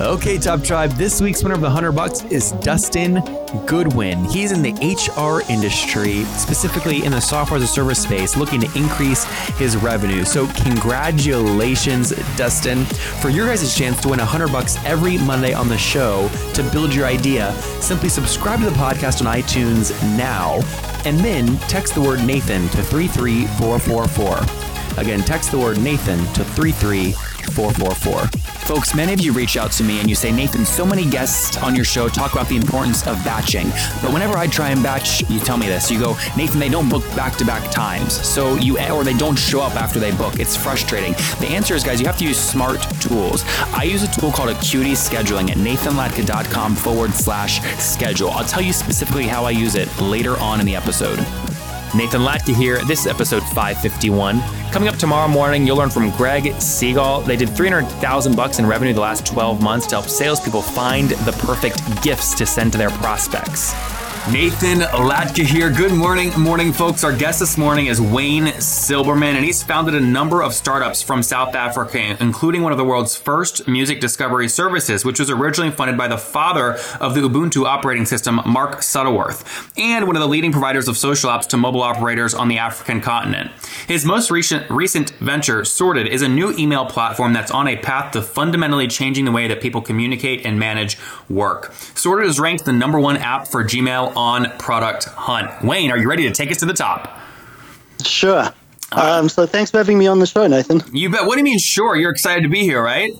Okay, Top Tribe, this week's winner of the 100 bucks is Dustin Goodwin. He's in the HR industry, specifically in the software as a service space, looking to increase his revenue. So, congratulations, Dustin, for your guys' chance to win 100 bucks every Monday on the show to build your idea. Simply subscribe to the podcast on iTunes now and then text the word Nathan to 33444. Again, text the word Nathan to 33444. Folks, many of you reach out to me and you say, Nathan, so many guests on your show talk about the importance of batching. But whenever I try and batch, you tell me this. You go, Nathan, they don't book back to back times. So you, or they don't show up after they book. It's frustrating. The answer is, guys, you have to use smart tools. I use a tool called Acuity Scheduling at nathanlatka.com forward slash schedule. I'll tell you specifically how I use it later on in the episode. Nathan Latka here. This is episode 551. Coming up tomorrow morning, you'll learn from Greg Siegel. They did 300,000 bucks in revenue the last 12 months to help salespeople find the perfect gifts to send to their prospects. Nathan Latka here. Good morning, morning, folks. Our guest this morning is Wayne Silberman, and he's founded a number of startups from South Africa, including one of the world's first music discovery services, which was originally funded by the father of the Ubuntu operating system, Mark Shuttleworth, and one of the leading providers of social apps to mobile operators on the African continent. His most recent recent venture, Sortd, is a new email platform that's on a path to fundamentally changing the way that people communicate and manage work. Sortd is ranked the number one app for Gmail on Product Hunt. Wayne, are you ready to take us to the top? Sure. Um, so thanks for having me on the show, Nathan. You bet. What do you mean, sure? You're excited to be here, right?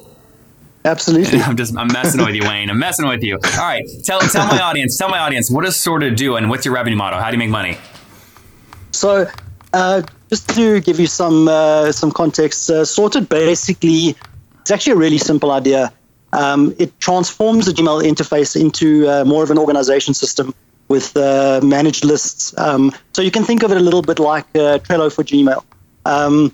Absolutely. I'm just, I'm messing with you, Wayne. I'm messing with you. All right. Tell, tell my audience, tell my audience, what does Sortd do and what's your revenue model? How do you make money? So, uh, just to give you some uh, some context, uh, Sortd basically it's actually a really simple idea. Um, it transforms the Gmail interface into uh, more of an organization system with uh, managed lists. Um, so you can think of it a little bit like uh, Trello for Gmail. Um,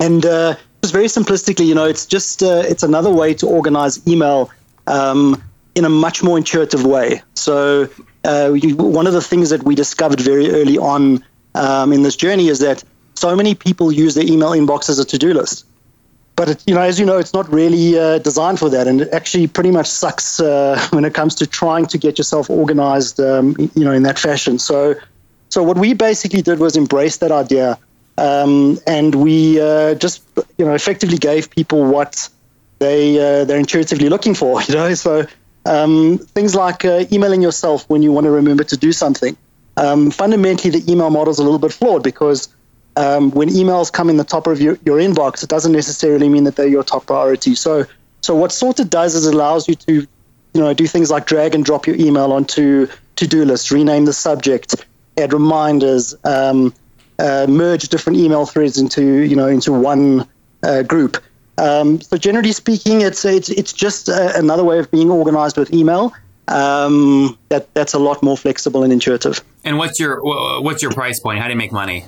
and uh, just very simplistically, you know, it's just uh, it's another way to organize email um, in a much more intuitive way. So uh, one of the things that we discovered very early on um, in this journey is that so many people use their email inbox as a to-do list but it, you know, as you know, it's not really uh, designed for that, and it actually pretty much sucks uh, when it comes to trying to get yourself organized, um, you know, in that fashion. So, so what we basically did was embrace that idea, um, and we uh, just, you know, effectively gave people what they uh, they're intuitively looking for. You know, so um, things like uh, emailing yourself when you want to remember to do something. Um, fundamentally, the email model is a little bit flawed because um, when emails come in the top of your, your inbox, it doesn't necessarily mean that they're your top priority. So, so what Sortd does is it allows you to, you know, do things like drag and drop your email onto to-do lists, rename the subject, add reminders, um, uh, merge different email threads into, you know, into one uh, group. Um, so generally speaking, it's it's it's just uh, another way of being organized with email. Um, that that's a lot more flexible and intuitive. And what's your what's your price point? How do you make money?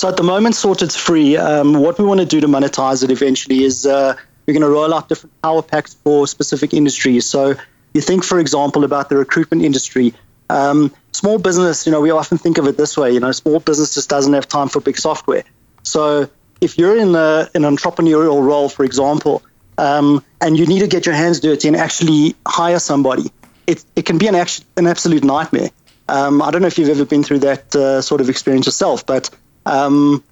So at the moment, Sortd's free. Um, what we want to do to monetize it eventually is uh, we're going to roll out different power packs for specific industries. So you think, for example, about the recruitment industry. Um, small business, you know, we often think of it this way. You know, small business just doesn't have time for big software. So if you're in a, an entrepreneurial role, for example, um, and you need to get your hands dirty and actually hire somebody, it, it can be an, an absolute nightmare. Um, I don't know if you've ever been through that uh, sort of experience yourself, but um,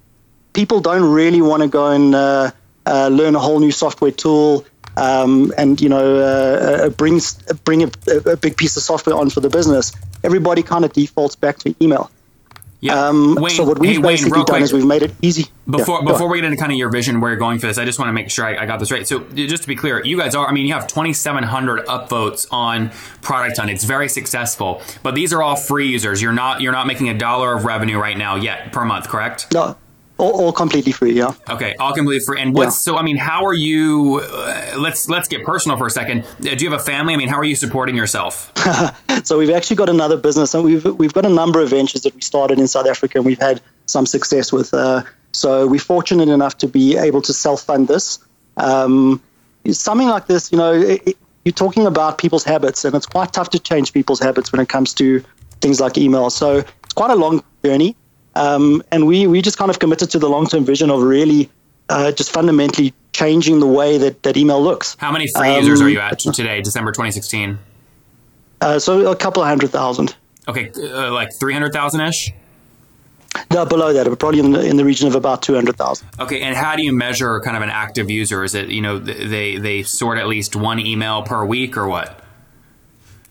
people don't really want to go and uh, uh, learn a whole new software tool um, and you know uh, uh bring bring a, a, big piece of software on for the business. Everybody kind of defaults back to email. Yeah. Um, Wayne, so what we've hey, basically Wayne, done quick, is we've made it easy. Before yeah, before we get into kind of your vision where you're going for this, I just want to make sure I, I got this right. So just to be clear, you guys are I mean you have 2,700 upvotes on Product Hunt. It's very successful, but these are all free users. You're not you're not making a dollar of revenue right now yet per month, correct? No. All, all completely free, yeah. Okay, all completely free. And what's yeah. so? I mean, how are you? Uh, let's let's get personal for a second. Uh, do you have a family? I mean, how are you supporting yourself? so we've actually got another business, and we've we've got a number of ventures that we started in South Africa, and we've had some success with. Uh, so we're fortunate enough to be able to self fund this. Um, something like this, you know, it, you're talking about people's habits, and it's quite tough to change people's habits when it comes to things like email. So it's quite a long journey. Um, and we, we just kind of committed to the long term vision of really uh, just fundamentally changing the way that, that email looks. How many free um, users are you at today, December 2016? Uh, so a couple of hundred thousand. Okay, uh, like 300,000 ish? No, below that, probably in the, in the region of about 200,000. Okay, and how do you measure kind of an active user? Is it, you know, they, they sort at least one email per week or what?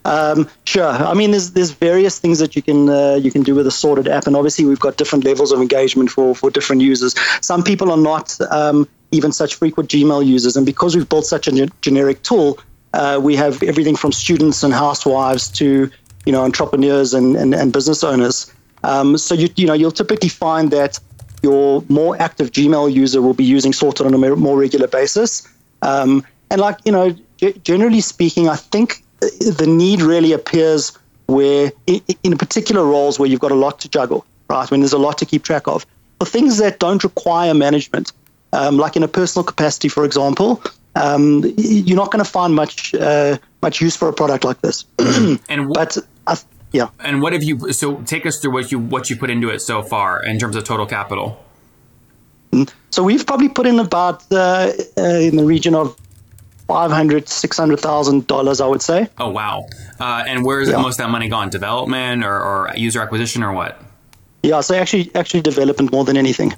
Um, sure. I mean, there's there's various things that you can uh, you can do with a Sortd app, and obviously we've got different levels of engagement for for different users. Some people are not um, even such frequent Gmail users, and because we've built such a ge- generic tool, uh, we have everything from students and housewives to you know entrepreneurs and and, and business owners. Um, so you you know you'll typically find that your more active Gmail user will be using Sortd on a more regular basis. Um, and like you know, g- generally speaking, I think the need really appears where in particular roles where you've got a lot to juggle, right? When there's a lot to keep track of. For things that don't require management, um, like in a personal capacity, for example, um, you're not going to find much uh, much use for a product like this. and but uh, yeah. And what have you? So take us through what you what you put into it so far in terms of total capital. Mm. So we've probably put in about uh, uh in the region of five hundred, six hundred thousand dollars, I would say. Oh wow! Uh, and where's yeah. most of that money gone? Development or, or, user acquisition or what? Yeah, so actually, actually development more than anything.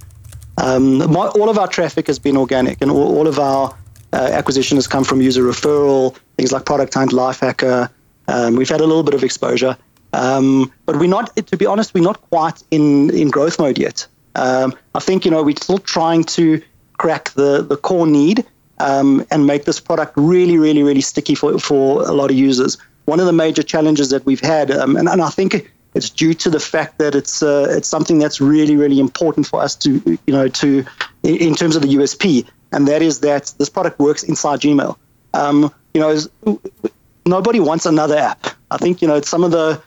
Um, my, all of our traffic has been organic, and all, all of our uh, acquisition has come from user referral, things like Product Hunt, Lifehacker. Um, we've had a little bit of exposure, um, but we're not. To be honest, we're not quite in in growth mode yet. Um, I think you know we're still trying to crack the the core need um, and make this product really, really, really sticky for, for a lot of users. One of the major challenges that we've had, um, and, and I think it's due to the fact that it's uh, it's something that's really, really important for us to, you know, to in terms of the USP, and that is that this product works inside Gmail. Um, you know, nobody wants another app. I think you know some of the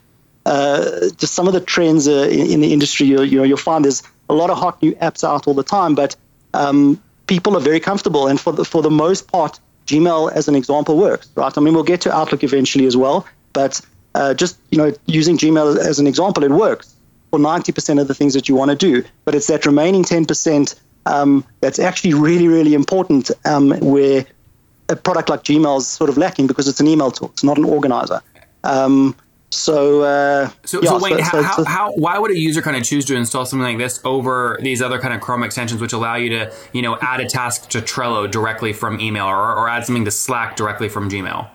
uh, just some of the trends uh, in, in, the industry. You, you know, you'll find there's a lot of hot new apps out all the time, but um, people are very comfortable. And for the, for the most part, Gmail, as an example, works, right? I mean, we'll get to Outlook eventually as well, but uh, just you know, using Gmail as an example, it works for 90% of the things that you want to do. But it's that remaining 10% um, that's actually really, really important, um, where a product like Gmail is sort of lacking because it's an email tool. It's not an organizer. Um, so, uh, so, yeah, so wait, so, how, so, how, why would a user kind of choose to install something like this over these other kind of Chrome extensions, which allow you to, you know, add a task to Trello directly from email or, or add something to Slack directly from Gmail?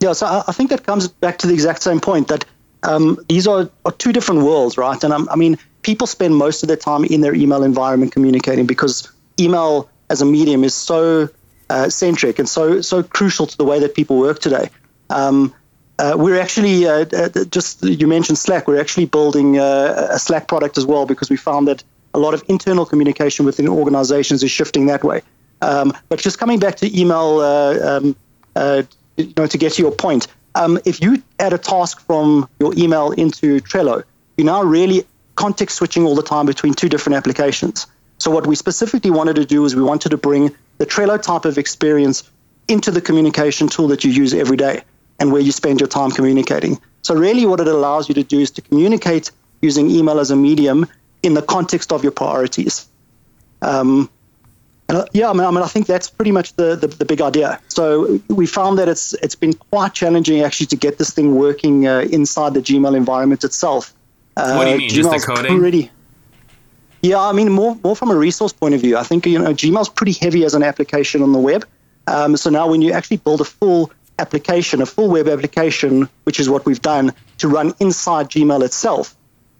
Yeah, so I, I think that comes back to the exact same point that um, these are, are, two different worlds, right? And um, I mean, people spend most of their time in their email environment communicating because email as a medium is so uh, centric and so so crucial to the way that people work today. Um, uh, we're actually uh, uh, just you mentioned Slack. We're actually building uh, a Slack product as well because we found that a lot of internal communication within organizations is shifting that way. Um, but just coming back to email, uh, um, uh, you know, to get to your point, um, if you add a task from your email into Trello, you're now really context switching all the time between two different applications. So what we specifically wanted to do is we wanted to bring the Trello type of experience into the communication tool that you use every day and where you spend your time communicating. So, really, what it allows you to do is to communicate using email as a medium in the context of your priorities. Um, and uh, yeah, I mean, I mean, I think that's pretty much the, the, the, big idea. So we found that it's it's been quite challenging actually to get this thing working uh, inside the Gmail environment itself. Uh, what do you mean, Gmail's just the coding? Pretty, yeah, I mean, more more from a resource point of view. I think you know Gmail's pretty heavy as an application on the web. Um, so now when you actually build a full application, a full web application, which is what we've done to run inside Gmail itself.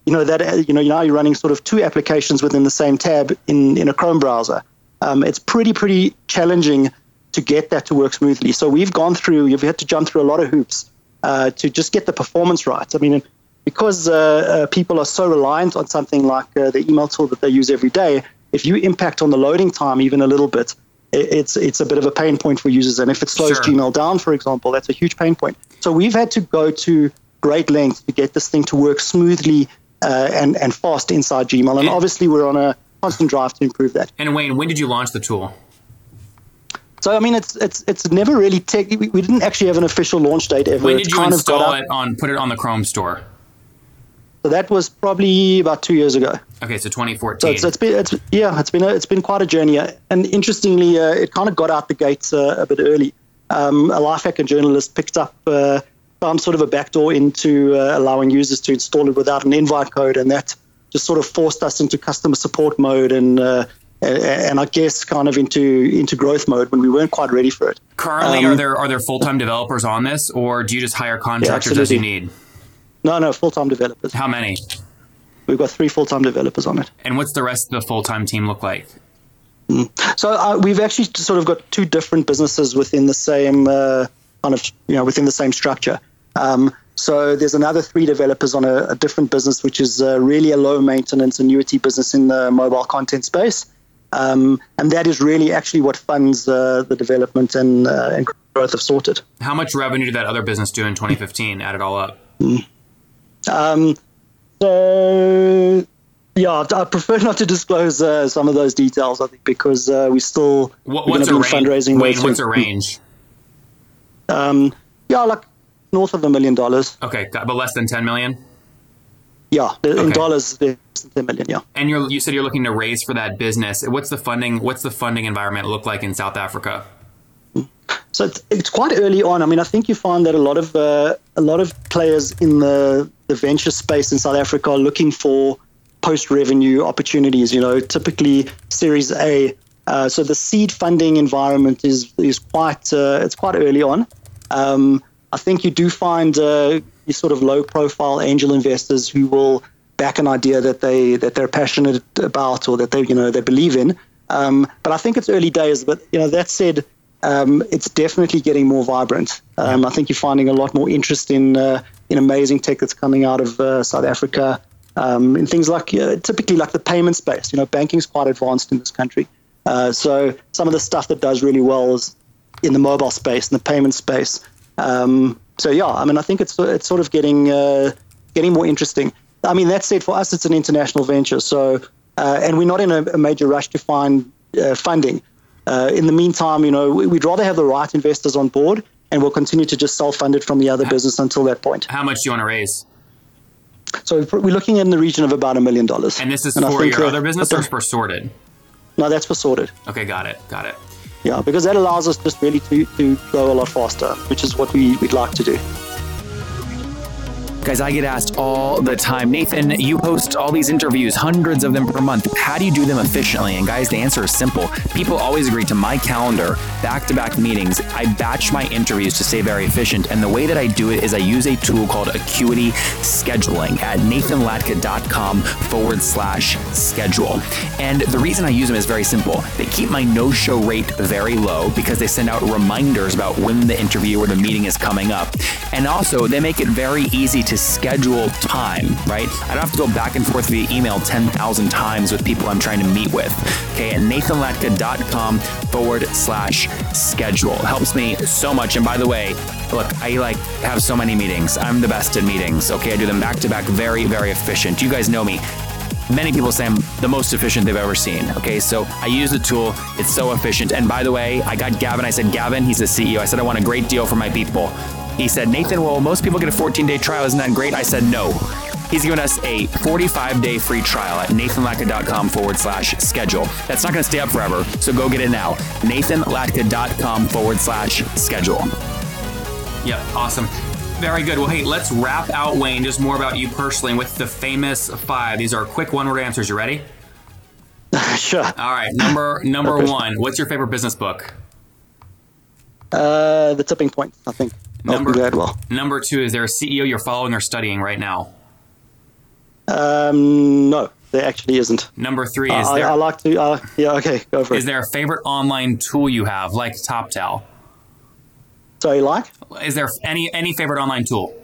You know that you know now you're running sort of two applications within the same tab in in a Chrome browser. Um, it's pretty pretty challenging to get that to work smoothly. So we've gone through. You've had to jump through a lot of hoops uh, to just get the performance right. I mean, because uh, uh, people are so reliant on something like uh, the email tool that they use every day, if you impact on the loading time even a little bit, it's it's a bit of a pain point for users. And if it slows Sure. Gmail down, for example, that's a huge pain point. So we've had to go to great lengths to get this thing to work smoothly uh, and and fast inside Gmail. And Yeah. obviously, we're on a constant drive to improve that. And Wayne, when did you launch the tool? So I mean, it's it's it's never really tech. We, we didn't actually have an official launch date ever. When It's did you kind install it on? Put it on the Chrome store. So that was probably about two years ago. Okay, so 2014. So it's, it's been it's yeah it's been a, it's been quite a journey and interestingly uh, it kind of got out the gates uh, a bit early. Um, a life hacker journalist picked up uh, found sort of a backdoor into uh, allowing users to install it without an invite code and that just sort of forced us into customer support mode and uh, and, I guess kind of into into growth mode when we weren't quite ready for it. Currently, um, are there are there full time developers on this, or do you just hire contractors as you need? No, no, full time developers. How many? We've got three full time developers on it. And what's the rest of the full time team look like? So uh, we've actually sort of got two different businesses within the same uh, kind of you know within the same structure. Um, so there's another three developers on a, a different business, which is uh, really a low maintenance annuity business in the mobile content space, um, and that is really actually what funds uh, the development and, uh, and growth of Sortd. How much revenue did that other business do in 2015? Add it all up. Um, so yeah, I prefer not to disclose uh, some of those details. I think because uh, we still What, we're what's a range? fundraising Wayne, what's a range? Um, yeah, like north of a million dollars. Okay, but less than 10 million. Yeah, in Okay. dollars, there's 10 million. Yeah. And you're, you said you're looking to raise for that business. What's the funding? What's the funding environment look like in South Africa? So it's, it's quite early on. I mean, I think you find that a lot of uh, a lot of players in the the venture space in South Africa are looking for post revenue opportunities. You know, typically Series A. Uh, so the seed funding environment is is quite uh, it's quite early on. Um, I think you do find uh, sort of low profile angel investors who will back an idea that they that they're passionate about or that they you know they believe in. Um, but I think it's early days. But you know that said, um, it's definitely getting more vibrant. Um, I think you're finding a lot more interest in uh, in amazing tech that's coming out of uh, South Africa. Um, in things like uh, typically like the payment space. You know, banking's quite advanced in this country. Uh, so some of the stuff that does really well is in the mobile space, and the payment space. Um, so yeah, I mean, I think it's it's sort of getting uh, getting more interesting. I mean, that said, for us, it's an international venture. So, uh, and we're not in a, a major rush to find funding. Uh, in the meantime, you know, we- we'd rather have the right investors on board, and we'll continue to just self-fund it from the other business until that point. How much do you want to raise? So we're looking in the region of about a million dollars. And this is I for your uh, other business but or for Sortd? No, that's for Sortd. Okay, got it. Got it. Yeah, because that allows us just really to, to go a lot faster, which is what we, we'd like to do. Guys, I get asked all the time, Nathan, you host all these interviews, hundreds of them per month. How do you do them efficiently? And guys, the answer is simple. People always agree to my calendar, back to back meetings. I batch my interviews to stay very efficient. And the way that I do it is I use a tool called Acuity Scheduling at nathanlatka.com forward slash schedule. And the reason I use them is very simple. They keep my no show rate very low because they send out reminders about when the interview or the meeting is coming up. And also, they make it very easy to schedule time, right? I don't have to go back and forth via email 10,000 times with people I'm trying to meet with. Okay, at nathanlatka.com forward slash schedule. Helps me so much. And by the way, look, I like have so many meetings. I'm the best at meetings. Okay, I do them back to back, very, very efficient. You guys know me. Many people say I'm the most efficient they've ever seen. Okay, so I use the tool. It's so efficient. And by the way, I got Gavin. I said, Gavin, he's the CEO. I said, I want a great deal for my people. He said, Nathan, well, most people get a 14 day trial. Isn't that great? I said, no. He's given us a 45 day free trial at nathanlatka.com forward slash schedule. That's not going to stay up forever, so go get it now. nathanlatka.com forward slash schedule. Yep, awesome. Very good. Well, hey, let's wrap out Wayne. Just more about you personally with the famous five. These are quick one-word answers. You ready? sure. All right. Number number one. What's your favorite business book? Uh, the tipping point, I think. Number- Malcolm Gladwell. Number two. Is there a CEO you're following or studying right now? Um, no, there actually isn't. Number three. Is I, there I like to. Uh, yeah, okay, go for is it. there a favorite online tool you have, like TopTal? So you like? Is there any any favorite online tool?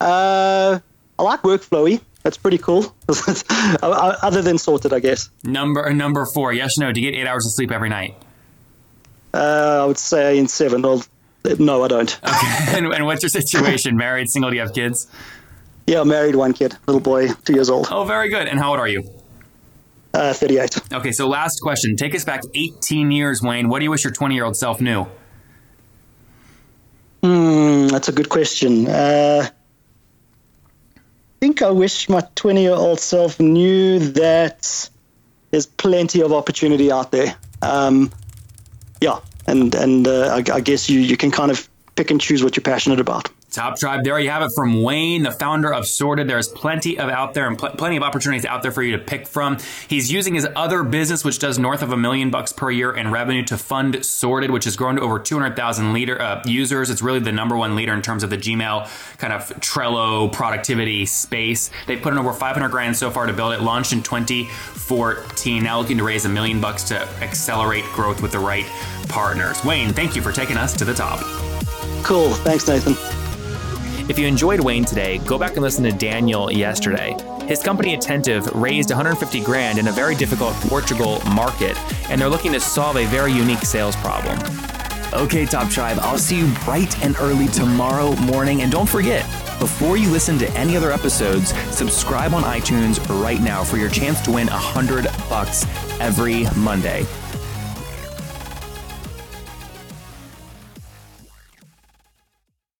Uh, I like Workflowy. that's pretty cool. Other than Sortd, I guess. Number number four. Yes no? Do you get eight hours of sleep every night? Uh, I would say in seven. Well, no, I don't. Okay. and, and what's your situation? Married, single? Do you have kids? Yeah, married, one kid, little boy, two years old. Oh, very good. And how old are you? Uh, 38. Okay, so last question. Take us back 18 years, Wayne. What do you wish your 20 year old self knew? Hmm, that's a good question. Uh, I think I wish my 20 year old self knew that there's plenty of opportunity out there. Um, yeah, and and uh, I, I guess you, you can kind of pick and choose what you're passionate about. Top Tribe. There you have it from Wayne, the founder of Sortd. There's plenty of out there and pl- plenty of opportunities out there for you to pick from. He's using his other business, which does north of a million bucks per year in revenue, to fund Sortd, which has grown to over 200,000 leader uh, users. It's really the number one leader in terms of the Gmail kind of Trello productivity space. They've put in over 500 grand so far to build it. Launched in 2014. Now looking to raise a million bucks to accelerate growth with the right partners. Wayne, thank you for taking us to the top. Cool. Thanks, Nathan. If you enjoyed Wayne today, go back and listen to Daniel yesterday. His company Attentive raised 150 grand in a very difficult Portugal market, and they're looking to solve a very unique sales problem. Okay, Top Tribe, I'll see you bright and early tomorrow morning. And don't forget, before you listen to any other episodes, subscribe on iTunes right now for your chance to win 100 bucks every Monday.